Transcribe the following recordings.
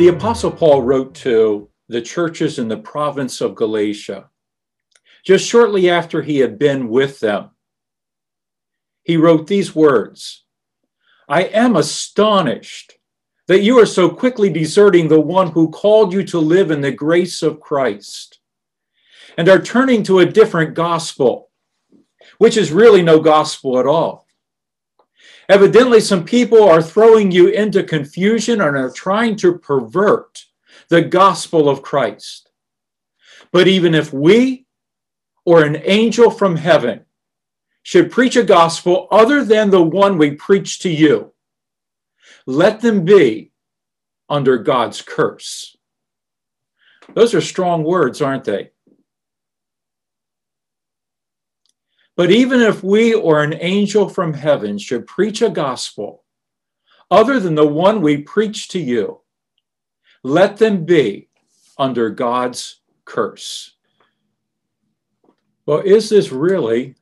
The Apostle Paul wrote to the churches in the province of Galatia just shortly after he had been with them. He wrote these words I am astonished that you are so quickly deserting the one who called you to live in the grace of Christ and are turning to a different gospel, which is really no gospel at all. Evidently, some people are throwing you into confusion and are trying to pervert the gospel of Christ. But even if we or an angel from heaven should preach a gospel other than the one we preach to you, let them be under God's curse. Those are strong words, aren't they? But even if we or an angel from heaven should preach a gospel other than the one we preach to you, let them be under God's curse. Well, is this really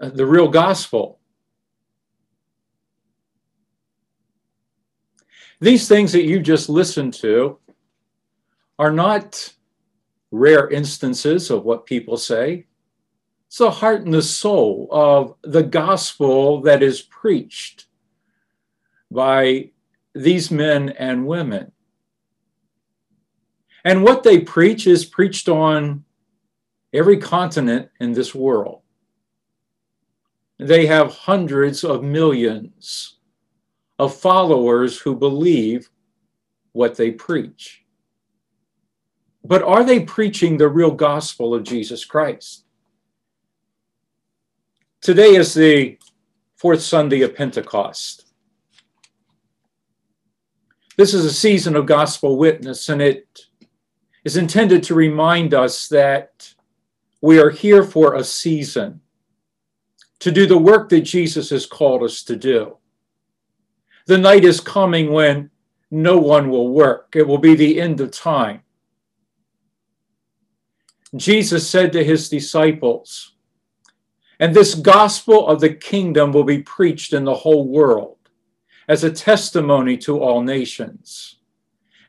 uh, the real gospel? These things that you just listened to are not rare instances of what people say. It's the heart and the soul of the gospel that is preached by these men and women. And what they preach is preached on every continent in this world. They have hundreds of millions of followers who believe what they preach. But are they preaching the real gospel of Jesus Christ? Today is the fourth Sunday of Pentecost. This is a season of gospel witness, and it is intended to remind us that we are here for a season to do the work that Jesus has called us to do. The night is coming when no one will work, it will be the end of time. Jesus said to his disciples, and this gospel of the kingdom will be preached in the whole world as a testimony to all nations.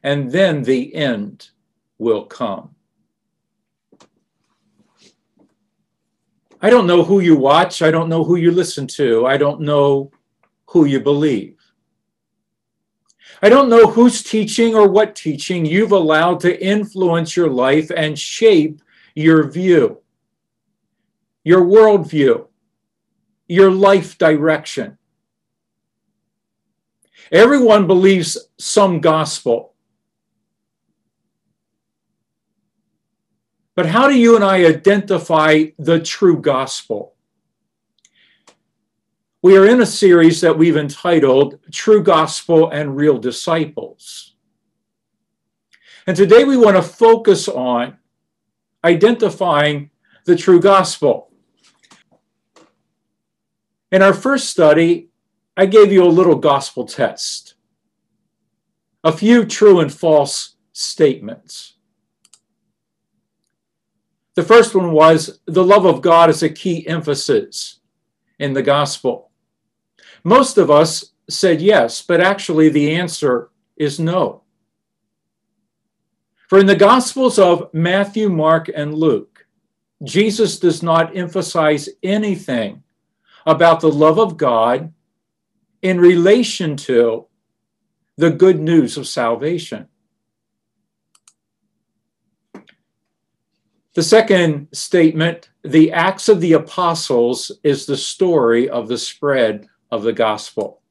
And then the end will come. I don't know who you watch. I don't know who you listen to. I don't know who you believe. I don't know who's teaching or what teaching you've allowed to influence your life and shape your view your worldview, your life direction. Everyone believes some gospel. But how do you and I identify the true gospel? We are in a series that we've entitled True Gospel and Real Disciples. And today we want to focus on identifying the true gospel. In our first study, I gave you a little gospel test, a few true and false statements. The first one was the love of God is a key emphasis in the gospel. Most of us said yes, but actually the answer is no. For in the Gospels of Matthew, Mark, and Luke, Jesus does not emphasize anything about the love of God in relation to the good news of salvation. The second statement, the Acts of the Apostles, is the story of the spread of the gospel.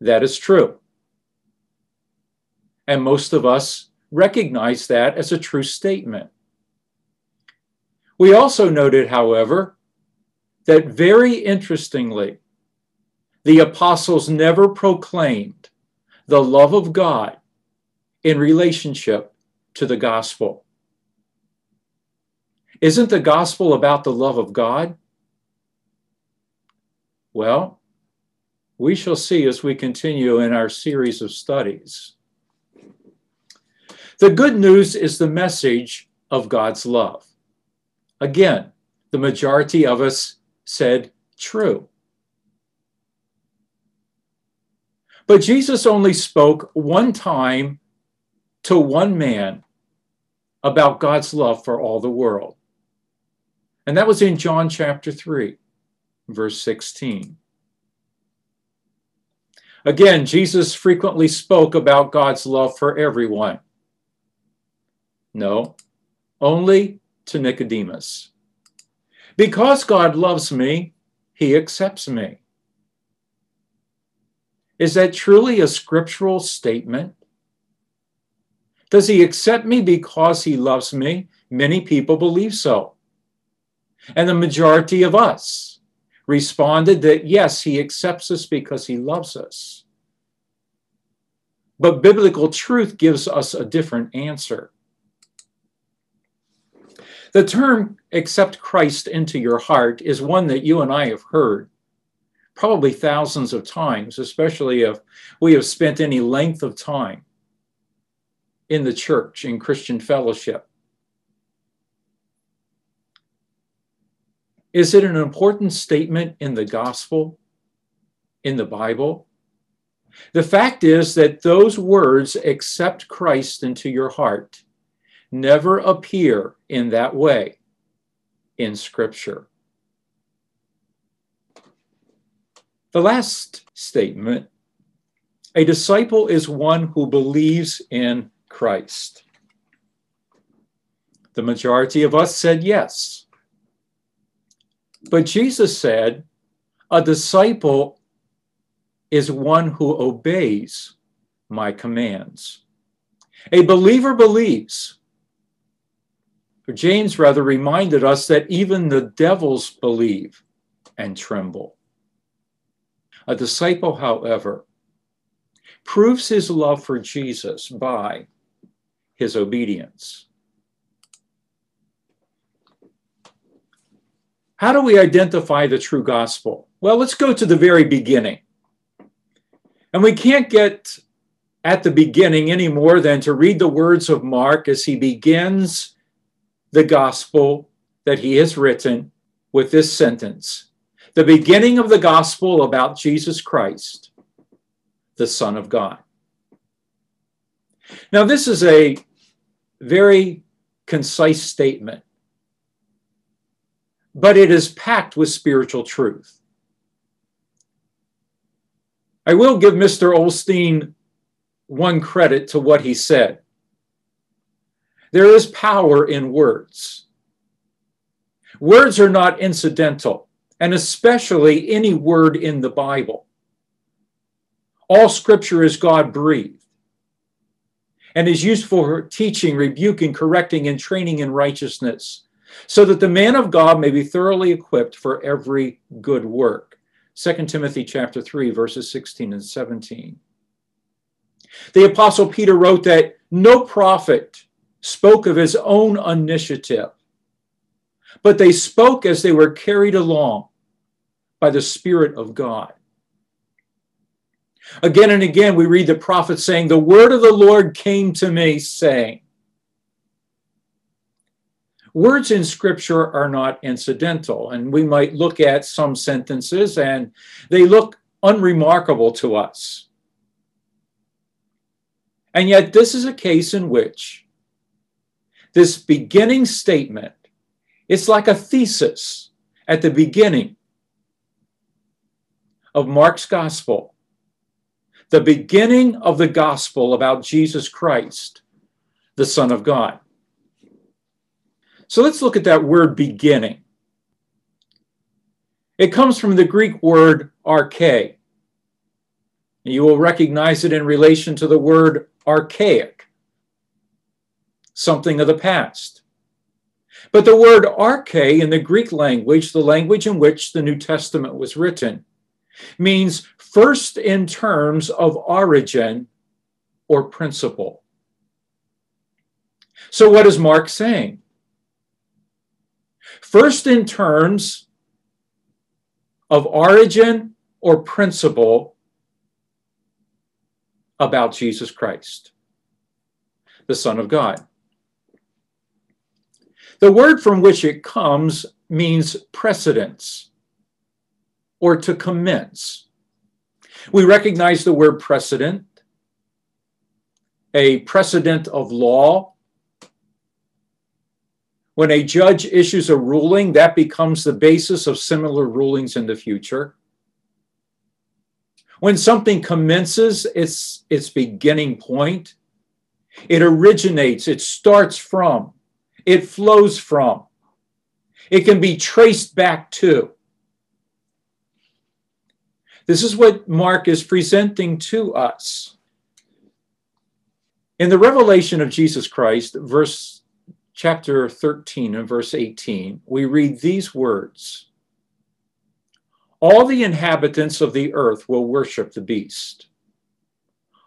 That is true. And most of us recognize that as a true statement. We also noted, however, that very interestingly, the apostles never proclaimed the love of God in relationship to the gospel. Isn't the gospel about the love of God? Well, we shall see as we continue in our series of studies. The good news is the message of God's love. Again, the majority of us said true. But Jesus only spoke one time to one man about God's love for all the world. And that was in John chapter 3, verse 16. Again, Jesus frequently spoke about God's love for everyone. No, only to Nicodemus. Because God loves me, he accepts me. Is that truly a scriptural statement? Does he accept me because he loves me? Many people believe so. And the majority of us responded that yes, he accepts us because he loves us. But biblical truth gives us a different answer. The term accept Christ into your heart is one that you and I have heard probably thousands of times, especially if we have spent any length of time in the church, in Christian fellowship. Is it an important statement in the gospel, in the Bible? The fact is that those words, accept Christ into your heart, never appear in that way in Scripture. The last statement a disciple is one who believes in Christ. The majority of us said yes. But Jesus said, a disciple is one who obeys my commands. A believer believes. James rather reminded us that even the devils believe and tremble. A disciple, however, proves his love for Jesus by his obedience. How do we identify the true gospel? Well, let's go to the very beginning. And we can't get at the beginning any more than to read the words of Mark as he begins the gospel that he has written with this sentence The beginning of the gospel about Jesus Christ, the Son of God. Now, this is a very concise statement, but it is packed with spiritual truth. I will give Mr. Osteen one credit to what he said. There is power in words. Words are not incidental, and especially any word in the Bible. All scripture is God breathed and is used for teaching, rebuking, correcting, and training in righteousness, so that the man of God may be thoroughly equipped for every good work. 2 Timothy chapter 3 verses 16 and 17. The apostle Peter wrote that no prophet spoke of his own initiative, but they spoke as they were carried along by the Spirit of God. Again and again, we read the prophet saying, The word of the Lord came to me, saying, Words in scripture are not incidental, and we might look at some sentences and they look unremarkable to us. And yet, this is a case in which this beginning statement, it's like a thesis at the beginning of Mark's gospel the beginning of the gospel about Jesus Christ, the Son of God. So let's look at that word beginning. It comes from the Greek word arche. You will recognize it in relation to the word archaic, something of the past. But the word arche in the Greek language, the language in which the New Testament was written, means first in terms of origin or principle. So, what is Mark saying? First, in terms of origin or principle about Jesus Christ, the Son of God. The word from which it comes means precedence or to commence. We recognize the word precedent a precedent of law. When a judge issues a ruling, that becomes the basis of similar rulings in the future. When something commences its, its beginning point, it originates, it starts from, it flows from, it can be traced back to. This is what Mark is presenting to us. In the revelation of Jesus Christ, verse chapter 13 and verse 18, we read these words All the inhabitants of the earth will worship the beast,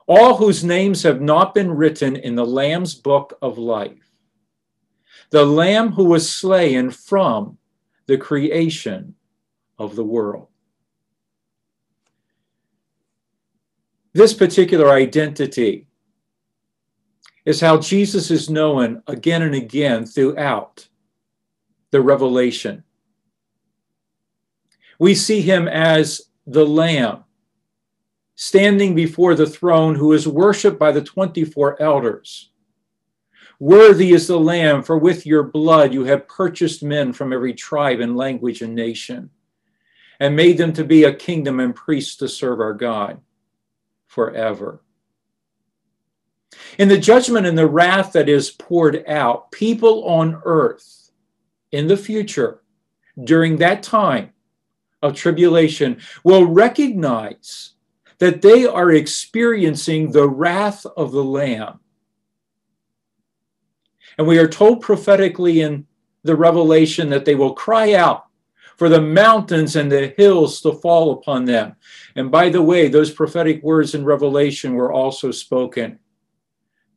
all whose names have not been written in the Lamb's book of life. The Lamb who was slain from the creation of the world. This particular identity is how Jesus is known again and again throughout the revelation. We see him as the Lamb standing before the throne who is worshiped by the 24 elders. Worthy is the Lamb, for with your blood you have purchased men from every tribe and language and nation, and made them to be a kingdom and priests to serve our God forever. In the judgment and the wrath that is poured out, people on earth in the future, during that time of tribulation, will recognize that they are experiencing the wrath of the Lamb. And we are told prophetically in the revelation that they will cry out for the mountains and the hills to fall upon them. And by the way, those prophetic words in Revelation were also spoken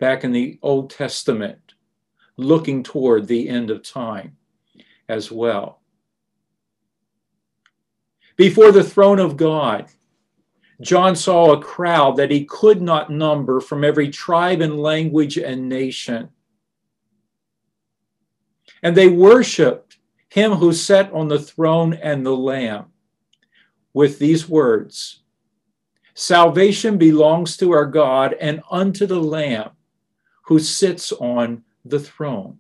back in the Old Testament, looking toward the end of time as well. Before the throne of God, John saw a crowd that he could not number from every tribe and language and nation. And they worshiped him who sat on the throne and the Lamb, with these words Salvation belongs to our God and unto the Lamb who sits on the throne.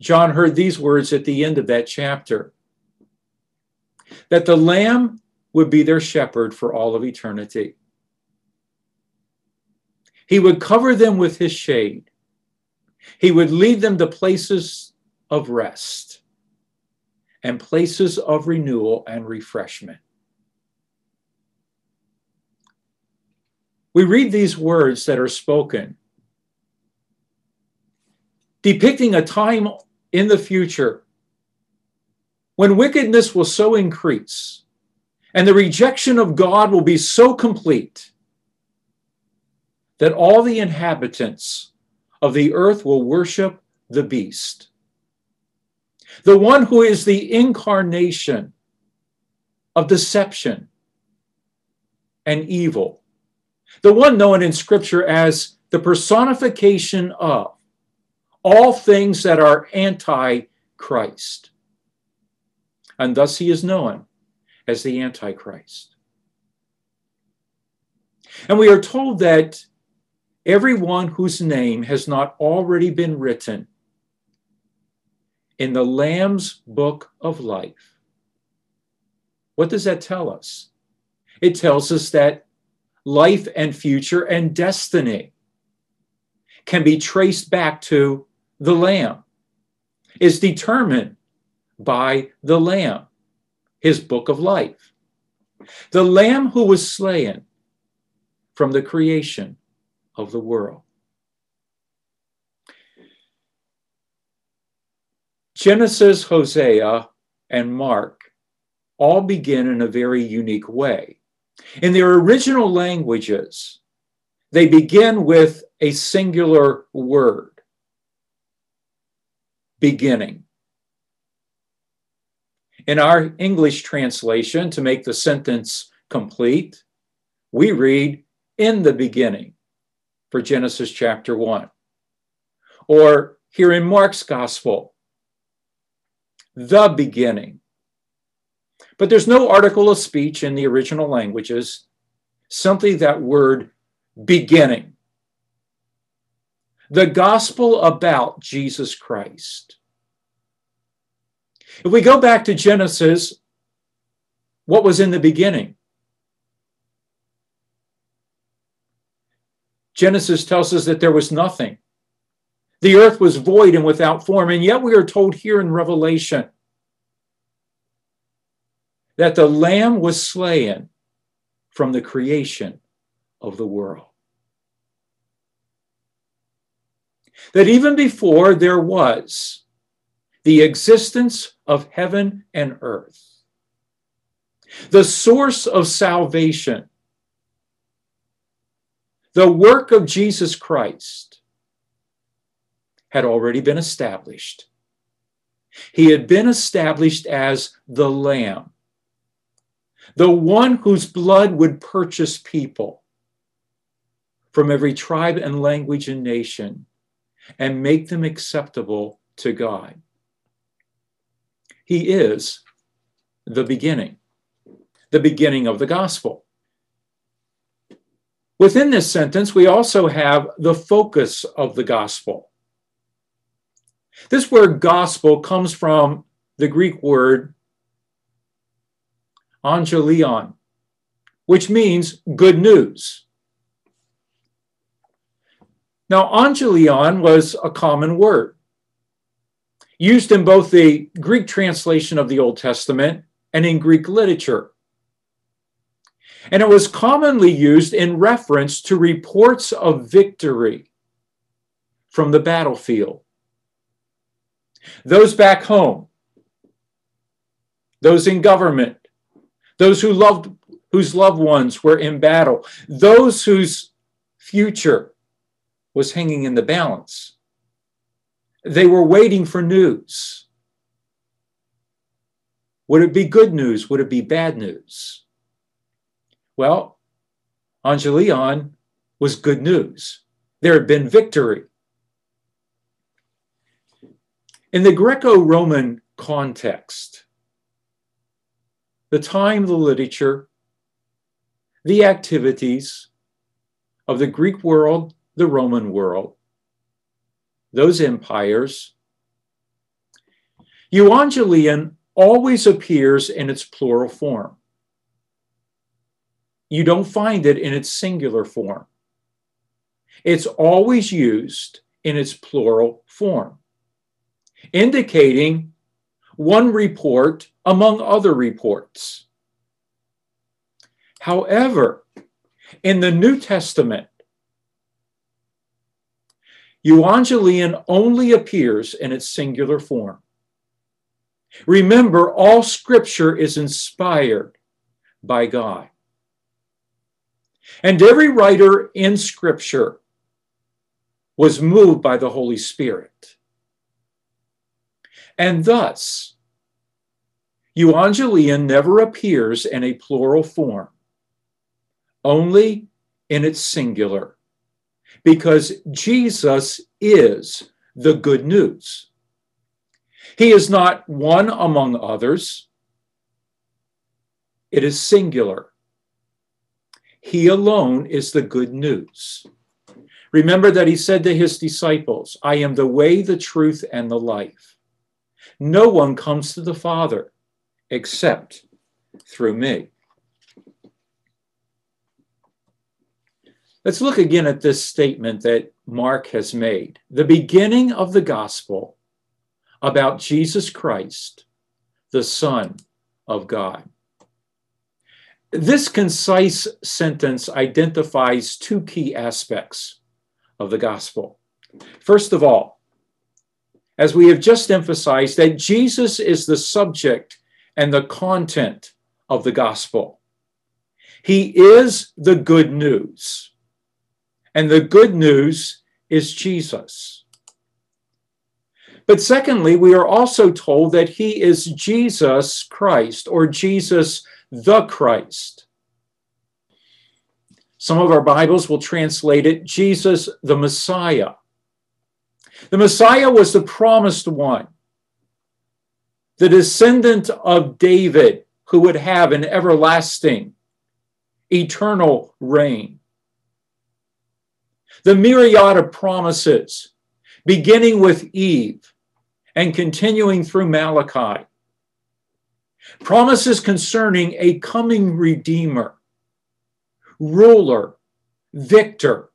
John heard these words at the end of that chapter that the Lamb would be their shepherd for all of eternity. He would cover them with his shade. He would lead them to places of rest and places of renewal and refreshment. We read these words that are spoken, depicting a time in the future when wickedness will so increase and the rejection of God will be so complete that all the inhabitants of the earth will worship the beast. The one who is the incarnation of deception and evil. The one known in Scripture as the personification of all things that are anti Christ. And thus he is known as the Antichrist. And we are told that everyone whose name has not already been written in the Lamb's book of life. What does that tell us? It tells us that life and future and destiny can be traced back to the Lamb, is determined by the Lamb, his book of life. The Lamb who was slain from the creation of the world. Genesis, Hosea, and Mark all begin in a very unique way. In their original languages, they begin with a singular word beginning. In our English translation, to make the sentence complete, we read, in the beginning for Genesis chapter 1. Or here in Mark's gospel, the beginning. But there's no article of speech in the original languages. simply that word beginning. The gospel about Jesus Christ. If we go back to Genesis, what was in the beginning? Genesis tells us that there was nothing. The earth was void and without form. And yet we are told here in Revelation that the Lamb was slain from the creation of the world. That even before there was the existence of heaven and earth, the source of salvation, the work of Jesus Christ had already been established. He had been established as the Lamb, the one whose blood would purchase people from every tribe and language and nation and make them acceptable to God. He is the beginning, the beginning of the gospel. Within this sentence, we also have the focus of the gospel. This word gospel comes from the Greek word euangelion, which means good news. Now, euangelion was a common word used in both the Greek translation of the Old Testament and in Greek literature and it was commonly used in reference to reports of victory from the battlefield. Those back home, those in government, those who loved whose loved ones were in battle, those whose future was hanging in the balance. They were waiting for news. Would it be good news? Would it be bad news? Well, Euangelion was good news. There had been victory. In the Greco Roman context, the time, the literature, the activities of the Greek world, the Roman world, those empires, Euangelion always appears in its plural form you don't find it in its singular form. It's always used in its plural form, indicating one report among other reports. However, in the New Testament, Evangelion only appears in its singular form. Remember, all scripture is inspired by God. And every writer in Scripture was moved by the Holy Spirit. And thus, Evangelion never appears in a plural form, only in its singular, because Jesus is the good news. He is not one among others, it is singular. He alone is the good news. Remember that he said to his disciples, I am the way, the truth, and the life. No one comes to the Father except through me. Let's look again at this statement that Mark has made. The beginning of the gospel about Jesus Christ, the Son of God. This concise sentence identifies two key aspects of the gospel. First of all, as we have just emphasized, that Jesus is the subject and the content of the gospel. He is the good news, and the good news is Jesus. But secondly, we are also told that he is Jesus Christ or Jesus the Christ. Some of our Bibles will translate it Jesus the Messiah. The Messiah was the promised one, the descendant of David who would have an everlasting eternal reign. The myriad of promises, beginning with Eve and continuing through Malachi, promises concerning a coming Redeemer, ruler, victor,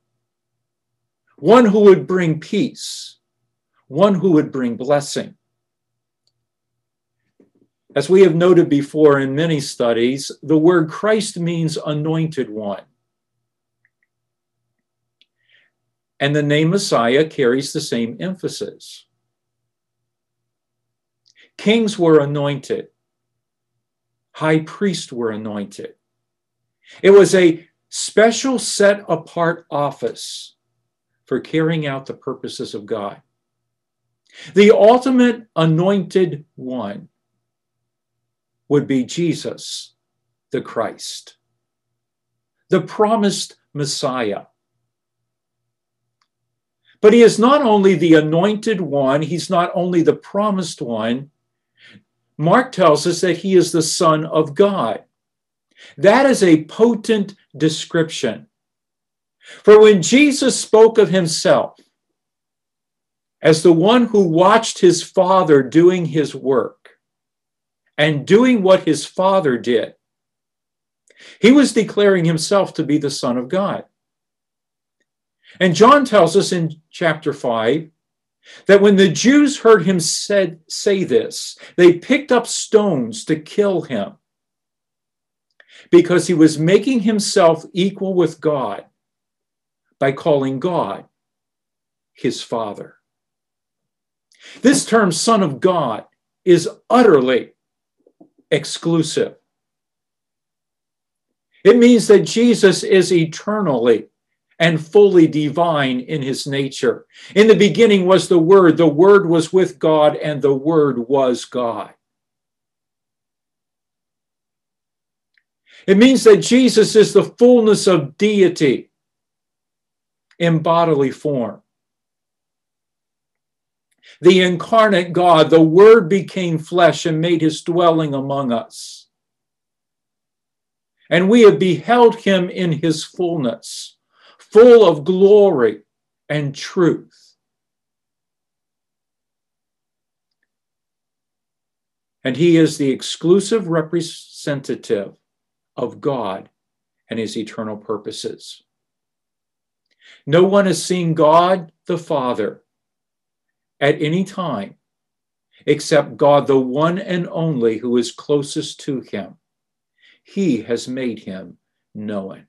one who would bring peace, one who would bring blessing. As we have noted before in many studies, the word Christ means anointed one. And the name Messiah carries the same emphasis. Kings were anointed, high priests were anointed. It was a special set apart office for carrying out the purposes of God. The ultimate anointed one would be Jesus, the Christ, the promised Messiah. But he is not only the anointed one, he's not only the promised one. Mark tells us that he is the Son of God. That is a potent description. For when Jesus spoke of himself as the one who watched his Father doing his work, and doing what his father did. He was declaring himself to be the Son of God. And John tells us in chapter 5 that when the Jews heard him said, say this, they picked up stones to kill him because he was making himself equal with God by calling God his Father. This term, Son of God, is utterly exclusive. It means that Jesus is eternally and fully divine in his nature. In the beginning was the Word, the Word was with God, and the Word was God. It means that Jesus is the fullness of deity in bodily form the incarnate God, the Word became flesh and made his dwelling among us. And we have beheld him in his fullness, full of glory and truth. And he is the exclusive representative of God and his eternal purposes. No one has seen God the Father at any time except God, the one and only who is closest to him. He has made him known.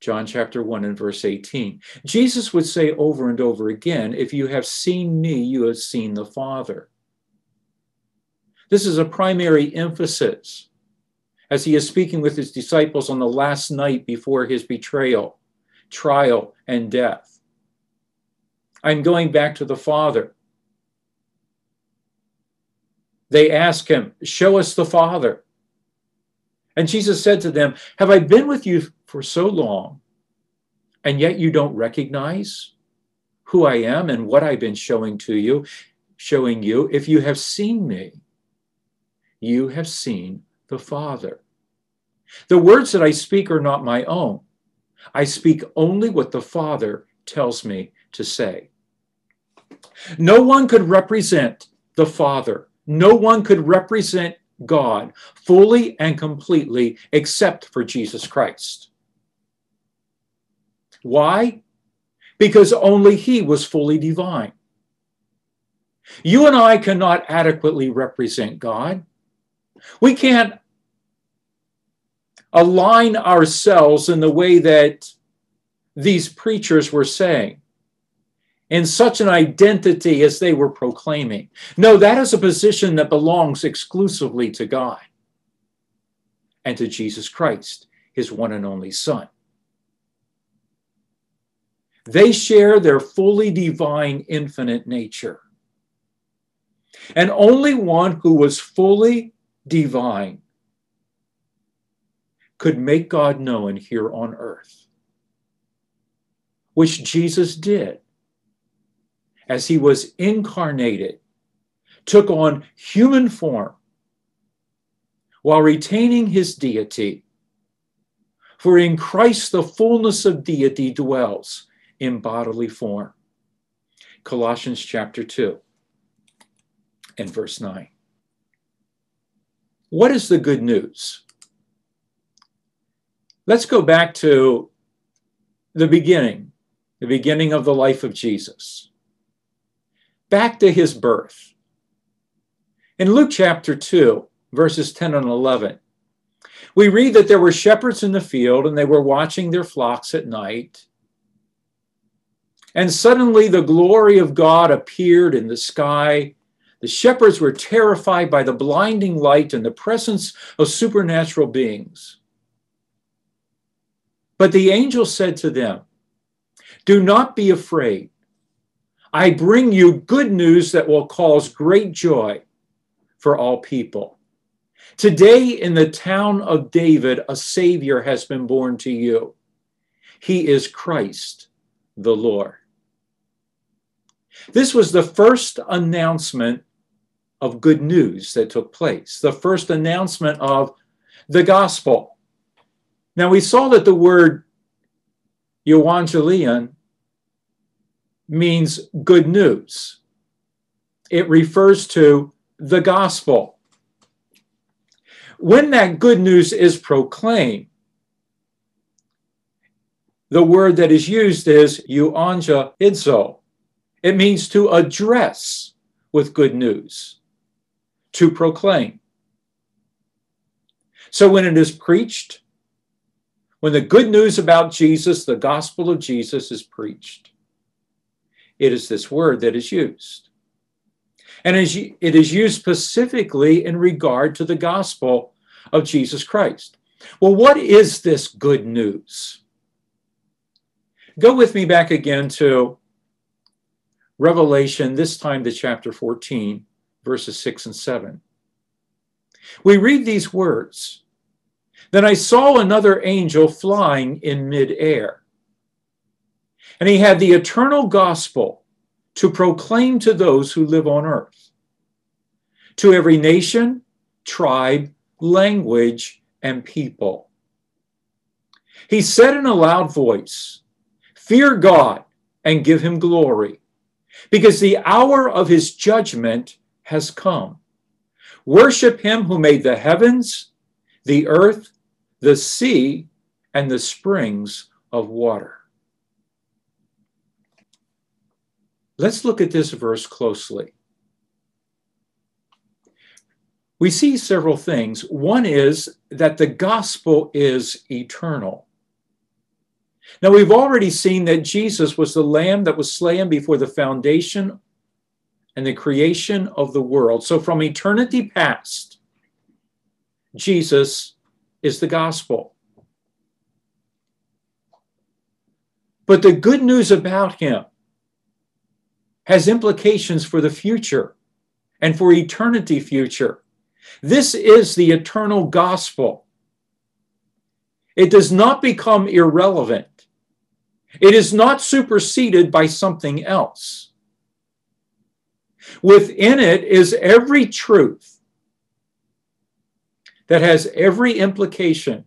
John chapter 1 and verse 18. Jesus would say over and over again, If you have seen me, you have seen the Father. This is a primary emphasis as he is speaking with his disciples on the last night before his betrayal, trial, and death. I'm going back to the Father. They ask him, Show us the Father. And Jesus said to them, Have I been with you for so long, and yet you don't recognize who I am and what I've been showing to you, showing you? If you have seen me, you have seen the Father. The words that I speak are not my own. I speak only what the Father tells me to say. No one could represent the Father. No one could represent God fully and completely except for Jesus Christ. Why? Because only He was fully divine. You and I cannot adequately represent God. We can't align ourselves in the way that these preachers were saying in such an identity as they were proclaiming. No, that is a position that belongs exclusively to God and to Jesus Christ, his one and only Son. They share their fully divine, infinite nature. And only one who was fully divine could make God known here on earth, which Jesus did as he was incarnated, took on human form, while retaining his deity. For in Christ the fullness of deity dwells in bodily form. Colossians chapter 2 and verse 9. What is the good news? Let's go back to the beginning, the beginning of the life of Jesus. Back to his birth. In Luke chapter 2, verses 10 and 11, we read that there were shepherds in the field and they were watching their flocks at night. And suddenly the glory of God appeared in the sky. The shepherds were terrified by the blinding light and the presence of supernatural beings. But the angel said to them, Do not be afraid. I bring you good news that will cause great joy for all people. Today, in the town of David, a Savior has been born to you. He is Christ the Lord. This was the first announcement of good news that took place, the first announcement of the gospel. Now, we saw that the word euangelion means good news. It refers to the gospel. When that good news is proclaimed, the word that is used is euangelizo. It means to address with good news, to proclaim. So when it is preached, when the good news about Jesus, the gospel of Jesus, is preached, it is this word that is used. And it is used specifically in regard to the gospel of Jesus Christ. Well, what is this good news? Go with me back again to Revelation, this time to chapter 14, verses 6 and 7. We read these words Then I saw another angel flying in midair, and he had the eternal gospel to proclaim to those who live on earth, to every nation, tribe, language, and people. He said in a loud voice, Fear God and give him glory because the hour of his judgment has come. Worship him who made the heavens, the earth, the sea, and the springs of water. Let's look at this verse closely. We see several things. One is that the gospel is eternal. Now, we've already seen that Jesus was the lamb that was slain before the foundation and the creation of the world. So, from eternity past, Jesus is the gospel. But the good news about him has implications for the future and for eternity future. This is the eternal gospel. It does not become irrelevant it is not superseded by something else. Within it is every truth that has every implication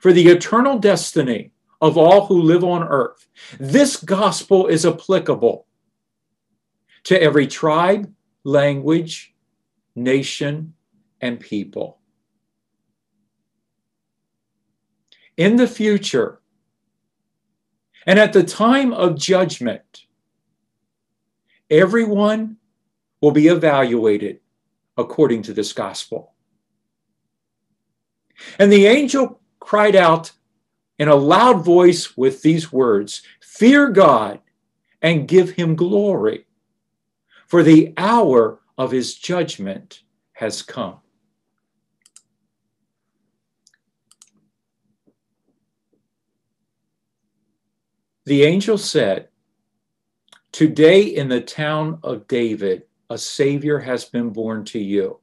for the eternal destiny of all who live on earth. This gospel is applicable to every tribe, language, nation, and people. In the future, and at the time of judgment, everyone will be evaluated according to this gospel. And the angel cried out in a loud voice with these words Fear God and give him glory, for the hour of his judgment has come. The angel said, Today in the town of David, a Savior has been born to you.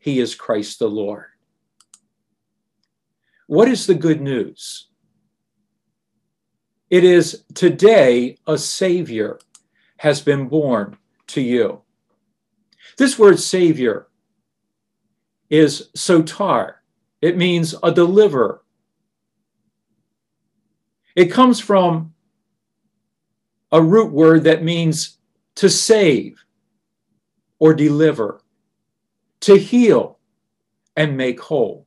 He is Christ the Lord. What is the good news? It is today a Savior has been born to you. This word Savior is soter. It means a deliverer. It comes from a root word that means to save or deliver, to heal and make whole.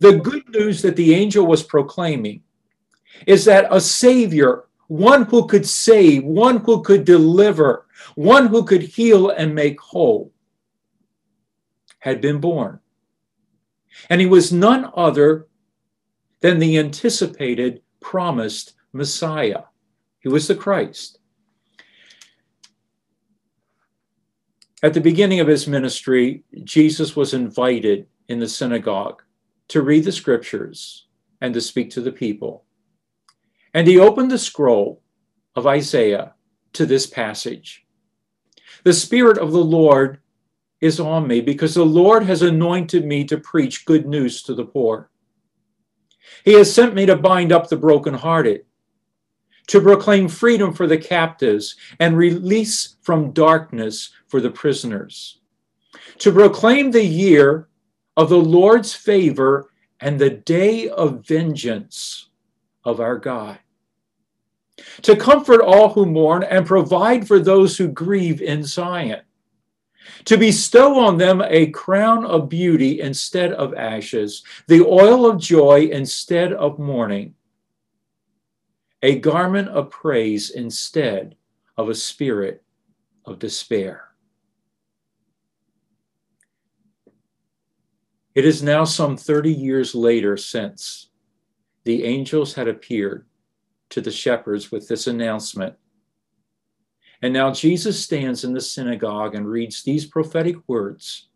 The good news that the angel was proclaiming is that a savior, one who could save, one who could deliver, one who could heal and make whole, had been born. And he was none other than the anticipated, promised Messiah. He was the Christ. At the beginning of his ministry, Jesus was invited in the synagogue to read the scriptures and to speak to the people. And he opened the scroll of Isaiah to this passage The Spirit of the Lord is on me because the Lord has anointed me to preach good news to the poor. He has sent me to bind up the brokenhearted, to proclaim freedom for the captives and release from darkness for the prisoners, to proclaim the year of the Lord's favor and the day of vengeance of our God, to comfort all who mourn and provide for those who grieve in Zion, to bestow on them a crown of beauty instead of ashes, the oil of joy instead of mourning, a garment of praise instead of a spirit of despair. It is now some 30 years later since the angels had appeared to the shepherds with this announcement. And now Jesus stands in the synagogue and reads these prophetic words,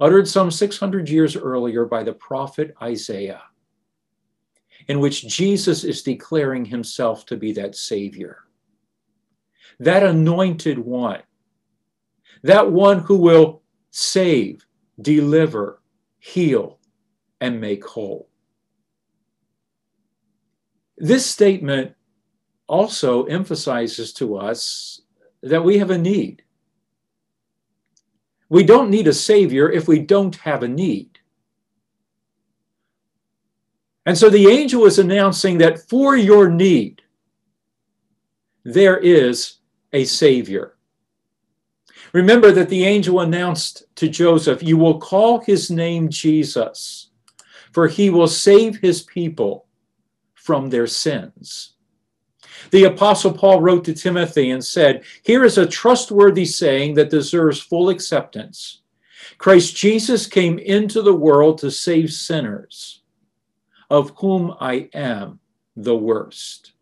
uttered some 600 years earlier by the prophet Isaiah, in which Jesus is declaring himself to be that Savior, that anointed one, that one who will save deliver, heal, and make whole. This statement also emphasizes to us that we have a need. We don't need a savior if we don't have a need. And so the angel is announcing that for your need, there is a savior. Remember that the angel announced to Joseph, You will call his name Jesus, for he will save his people from their sins. The Apostle Paul wrote to Timothy and said, Here is a trustworthy saying that deserves full acceptance Christ Jesus came into the world to save sinners, of whom I am the worst.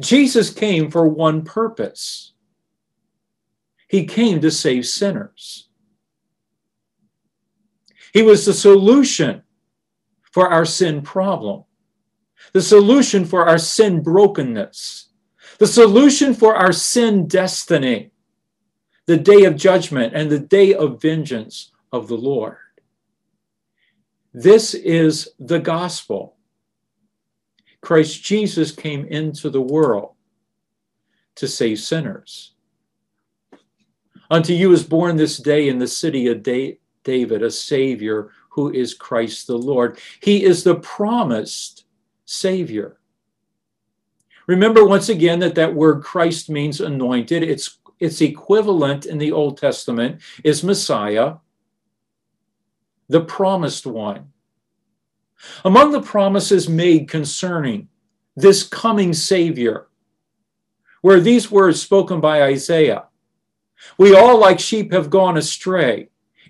Jesus came for one purpose he came to save sinners. He was the solution for our sin problem, the solution for our sin brokenness, the solution for our sin destiny, the day of judgment and the day of vengeance of the Lord. This is the gospel. Christ Jesus came into the world to save sinners. Unto you is born this day in the city of David a Savior who is Christ the Lord. He is the promised Savior. Remember once again that that word Christ means anointed. Its, its equivalent in the Old Testament is Messiah, the promised one. Among the promises made concerning this coming Savior were these words spoken by Isaiah we all, like sheep, have gone astray.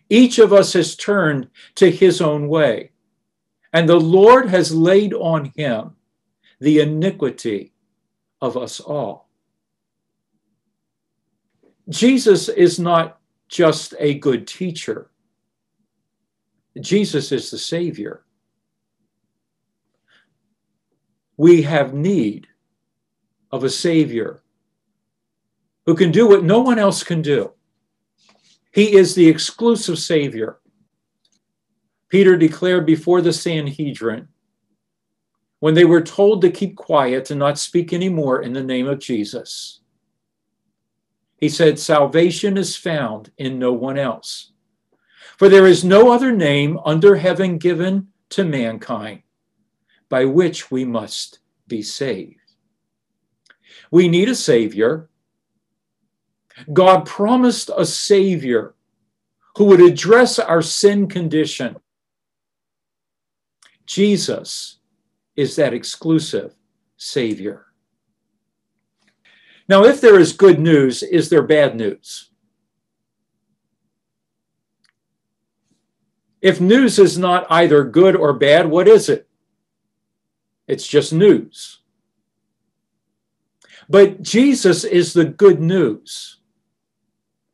Each of us has turned to his own way. And the Lord has laid on him the iniquity of us all. Jesus is not just a good teacher, Jesus is the Savior. We have need of a Savior who can do what no one else can do. He is the exclusive Savior. Peter declared before the Sanhedrin when they were told to keep quiet and not speak anymore in the name of Jesus. He said, Salvation is found in no one else. For there is no other name under heaven given to mankind by which we must be saved. We need a Savior. God promised a Savior who would address our sin condition. Jesus is that exclusive Savior. Now, if there is good news, is there bad news? If news is not either good or bad, what is it? It's just news. But Jesus is the good news.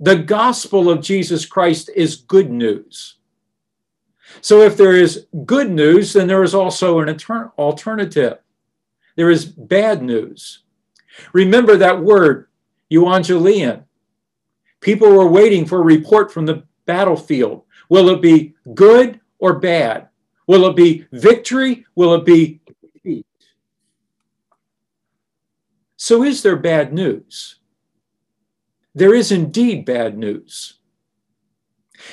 The gospel of Jesus Christ is good news. So if there is good news, then there is also an alternative. There is bad news. Remember that word, euangelion. People were waiting for a report from the battlefield. Will it be good or bad? Will it be victory? Will it be defeat? So, is there bad news? There is indeed bad news.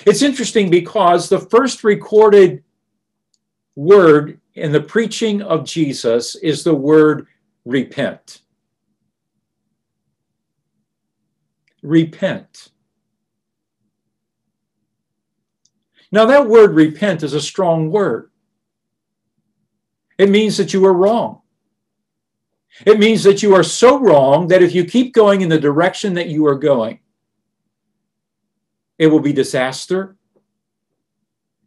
It's interesting because the first recorded word in the preaching of Jesus is the word repent. Repent. Now, that word repent is a strong word. It means that you are wrong. It means that you are so wrong that if you keep going in the direction that you are going, it will be disaster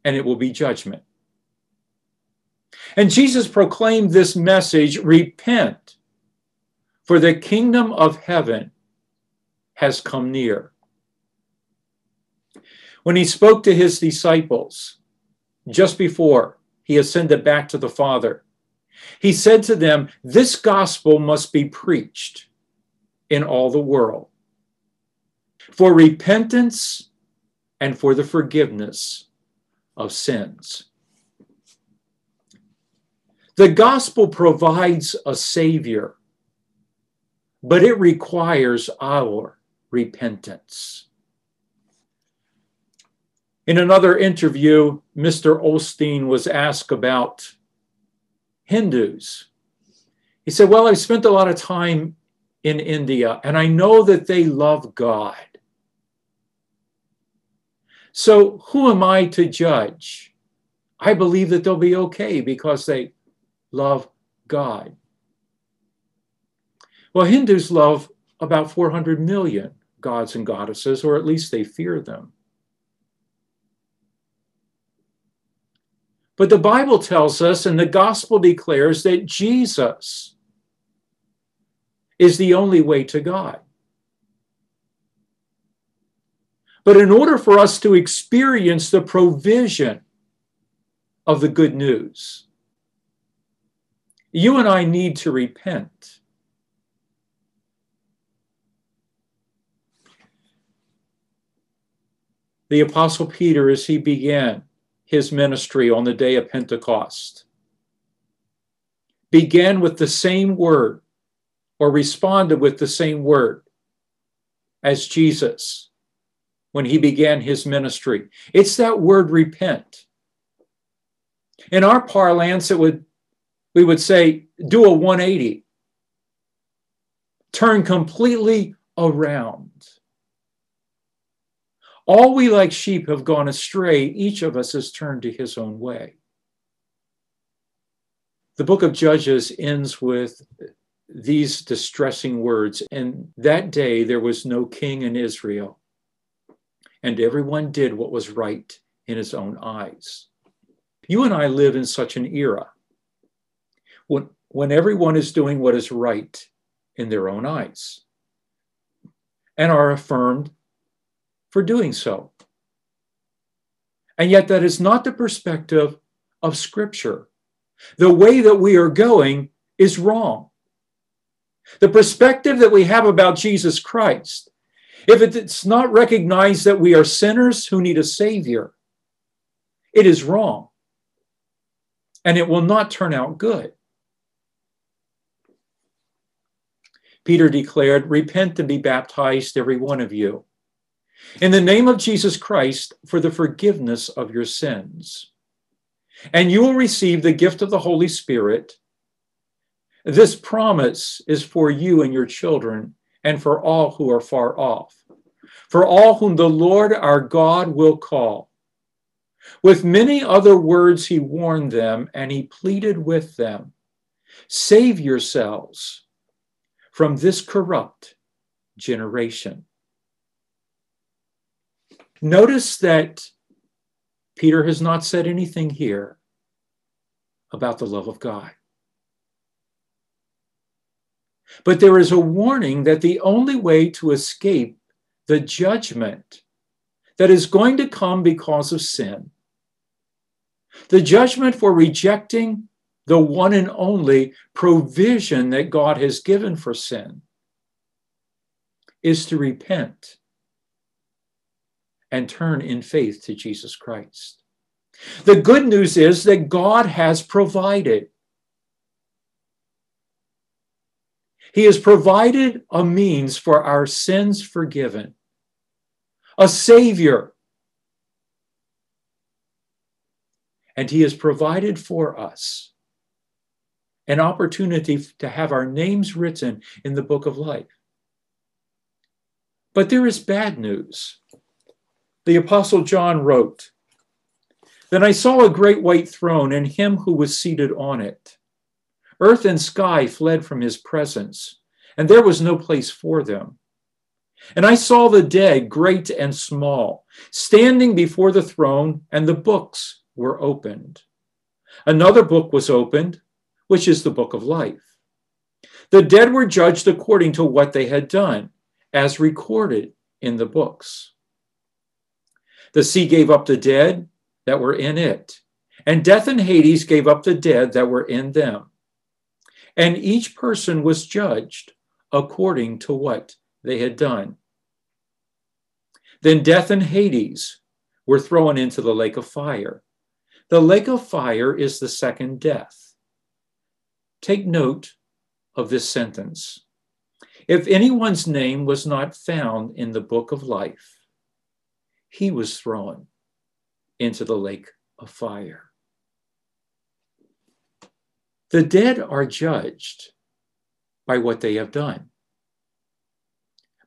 and it will be judgment. And Jesus proclaimed this message repent, for the kingdom of heaven has come near. When he spoke to his disciples just before he ascended back to the Father, he said to them, This gospel must be preached in all the world for repentance and for the forgiveness of sins. The gospel provides a Savior, but it requires our repentance. In another interview, Mr. Osteen was asked about Hindus. He said, Well, I've spent a lot of time in India and I know that they love God. So who am I to judge? I believe that they'll be okay because they love God. Well, Hindus love about 400 million gods and goddesses, or at least they fear them. But the Bible tells us, and the gospel declares, that Jesus is the only way to God. But in order for us to experience the provision of the good news, you and I need to repent. The Apostle Peter, as he began his ministry on the day of Pentecost, began with the same word or responded with the same word as Jesus when he began his ministry. It's that word repent. In our parlance, it would we would say do a 180. Turn completely around. All we like sheep have gone astray. Each of us has turned to his own way. The book of Judges ends with these distressing words. And that day there was no king in Israel, and everyone did what was right in his own eyes. You and I live in such an era when, when everyone is doing what is right in their own eyes and are affirmed for doing so. And yet, that is not the perspective of Scripture. The way that we are going is wrong. The perspective that we have about Jesus Christ, if it's not recognized that we are sinners who need a Savior, it is wrong. And it will not turn out good. Peter declared, Repent and be baptized, every one of you, in the name of Jesus Christ for the forgiveness of your sins. And you will receive the gift of the Holy Spirit. This promise is for you and your children, and for all who are far off, for all whom the Lord our God will call. With many other words, he warned them and he pleaded with them Save yourselves from this corrupt generation. Notice that Peter has not said anything here about the love of God. But there is a warning that the only way to escape the judgment that is going to come because of sin, the judgment for rejecting the one and only provision that God has given for sin is to repent and turn in faith to Jesus Christ. The good news is that God has provided. He has provided a means for our sins forgiven, a Savior. And He has provided for us an opportunity to have our names written in the book of life. But there is bad news. The Apostle John wrote, Then I saw a great white throne and him who was seated on it. Earth and sky fled from his presence, and there was no place for them. And I saw the dead, great and small, standing before the throne, and the books were opened. Another book was opened which is the book of life. The dead were judged according to what they had done, as recorded in the books. The sea gave up the dead that were in it, and death and Hades gave up the dead that were in them. And each person was judged according to what they had done. Then death and Hades were thrown into the lake of fire. The lake of fire is the second death. Take note of this sentence. If anyone's name was not found in the book of life, he was thrown into the lake of fire. The dead are judged by what they have done.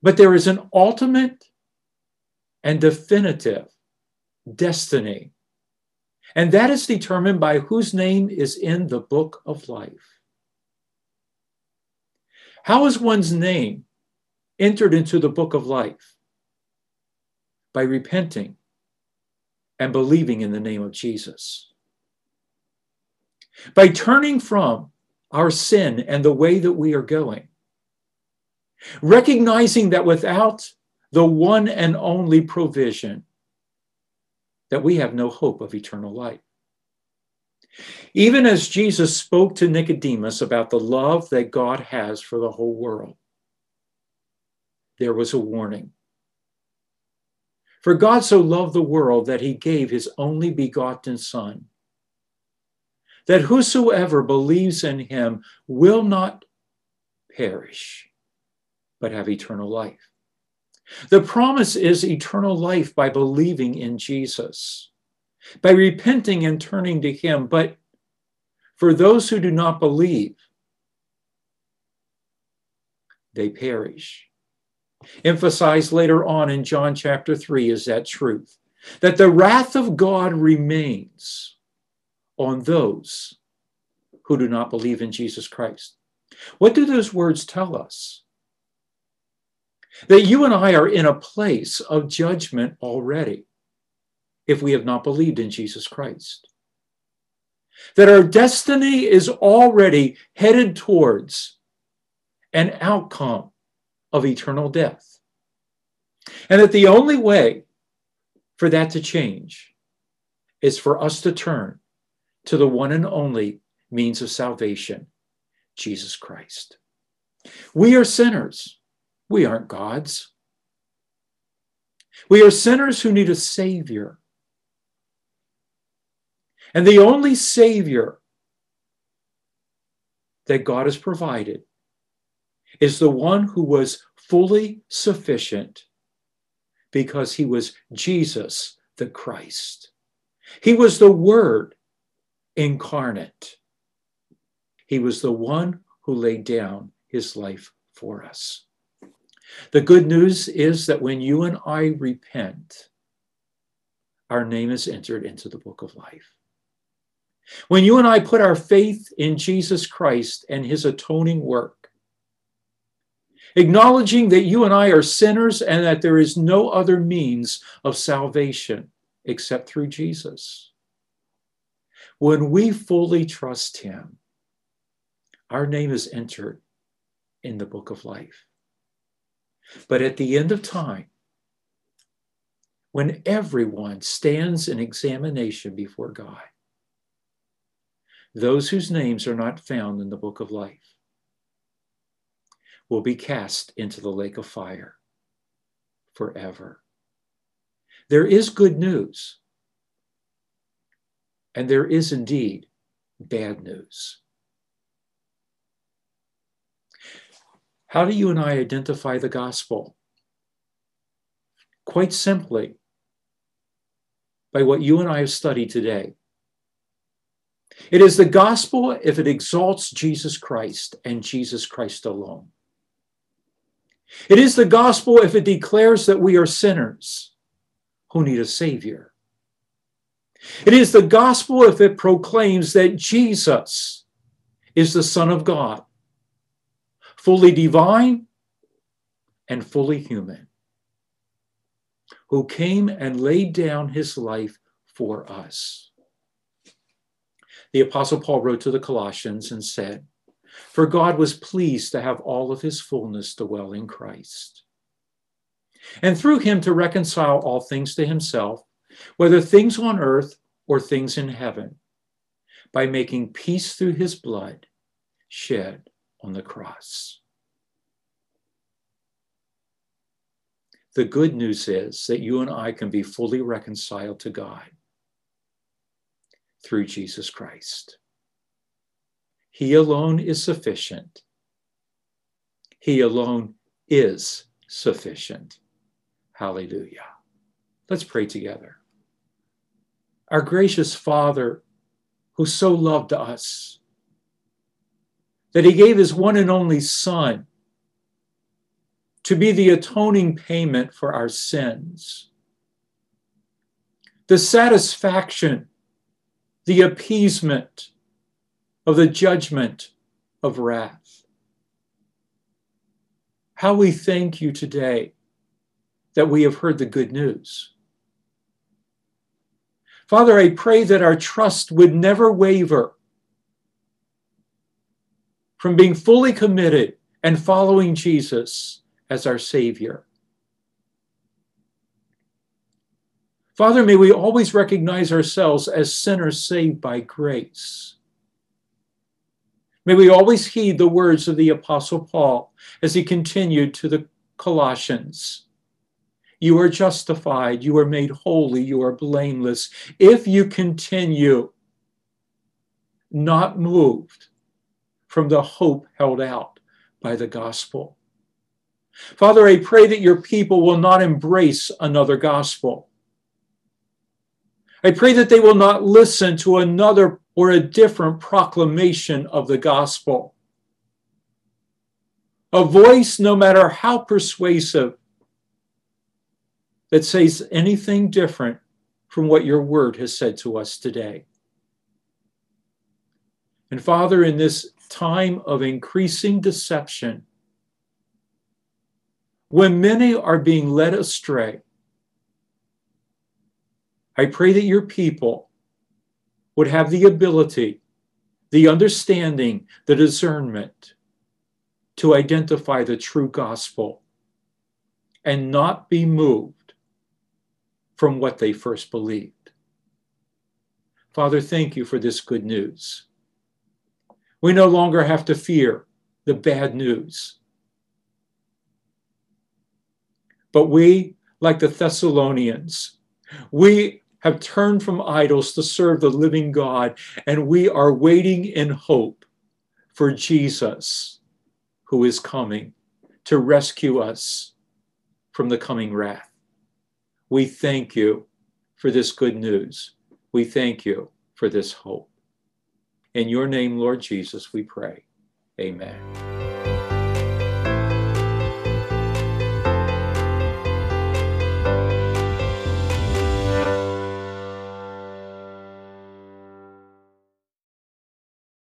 But there is an ultimate and definitive destiny, and that is determined by whose name is in the book of life. How is one's name entered into the book of life? By repenting and believing in the name of Jesus. By turning from our sin and the way that we are going, recognizing that without the one and only provision, that we have no hope of eternal life. Even as Jesus spoke to Nicodemus about the love that God has for the whole world, there was a warning. For God so loved the world that he gave his only begotten Son, that whosoever believes in him will not perish, but have eternal life. The promise is eternal life by believing in Jesus by repenting and turning to Him. But for those who do not believe, they perish. Emphasized later on in John chapter 3 is that truth that the wrath of God remains on those who do not believe in Jesus Christ. What do those words tell us? That you and I are in a place of judgment already if we have not believed in Jesus Christ. That our destiny is already headed towards an outcome of eternal death. And that the only way for that to change is for us to turn to the one and only means of salvation, Jesus Christ. We are sinners. We aren't gods. We are sinners who need a Savior and the only Savior that God has provided is the one who was fully sufficient because he was Jesus the Christ. He was the Word incarnate. He was the one who laid down his life for us. The good news is that when you and I repent, our name is entered into the book of life. When you and I put our faith in Jesus Christ and his atoning work, acknowledging that you and I are sinners and that there is no other means of salvation except through Jesus. When we fully trust him, our name is entered in the book of life. But at the end of time, when everyone stands in examination before God, those whose names are not found in the book of life will be cast into the lake of fire forever. There is good news, and there is indeed bad news. How do you and I identify the gospel? Quite simply, by what you and I have studied today. It is the gospel if it exalts Jesus Christ and Jesus Christ alone. It is the gospel if it declares that we are sinners who need a Savior. It is the gospel if it proclaims that Jesus is the Son of God fully divine and fully human, who came and laid down his life for us. The Apostle Paul wrote to the Colossians and said, For God was pleased to have all of his fullness dwell in Christ, and through him to reconcile all things to himself, whether things on earth or things in heaven, by making peace through his blood shed on the cross. The good news is that you and I can be fully reconciled to God through Jesus Christ. He alone is sufficient. He alone is sufficient. Hallelujah. Let's pray together. Our gracious Father, who so loved us, that he gave his one and only Son to be the atoning payment for our sins, the satisfaction, the appeasement of the judgment of wrath. How we thank you today that we have heard the good news. Father, I pray that our trust would never waver from being fully committed and following Jesus as our Savior. Father, may we always recognize ourselves as sinners saved by grace. May we always heed the words of the Apostle Paul as he continued to the Colossians. You are justified, you are made holy, you are blameless if you continue not moved from the hope held out by the gospel. Father, I pray that your people will not embrace another gospel. I pray that they will not listen to another or a different proclamation of the gospel. A voice, no matter how persuasive, that says anything different from what your word has said to us today. And Father, in this time of increasing deception, when many are being led astray, I pray that your people would have the ability, the understanding, the discernment to identify the true gospel and not be moved from what they first believed. Father, thank you for this good news. We no longer have to fear the bad news But we, like the Thessalonians, we have turned from idols to serve the living God, and we are waiting in hope for Jesus who is coming to rescue us from the coming wrath. We thank you for this good news. We thank you for this hope. In your name, Lord Jesus, we pray. Amen.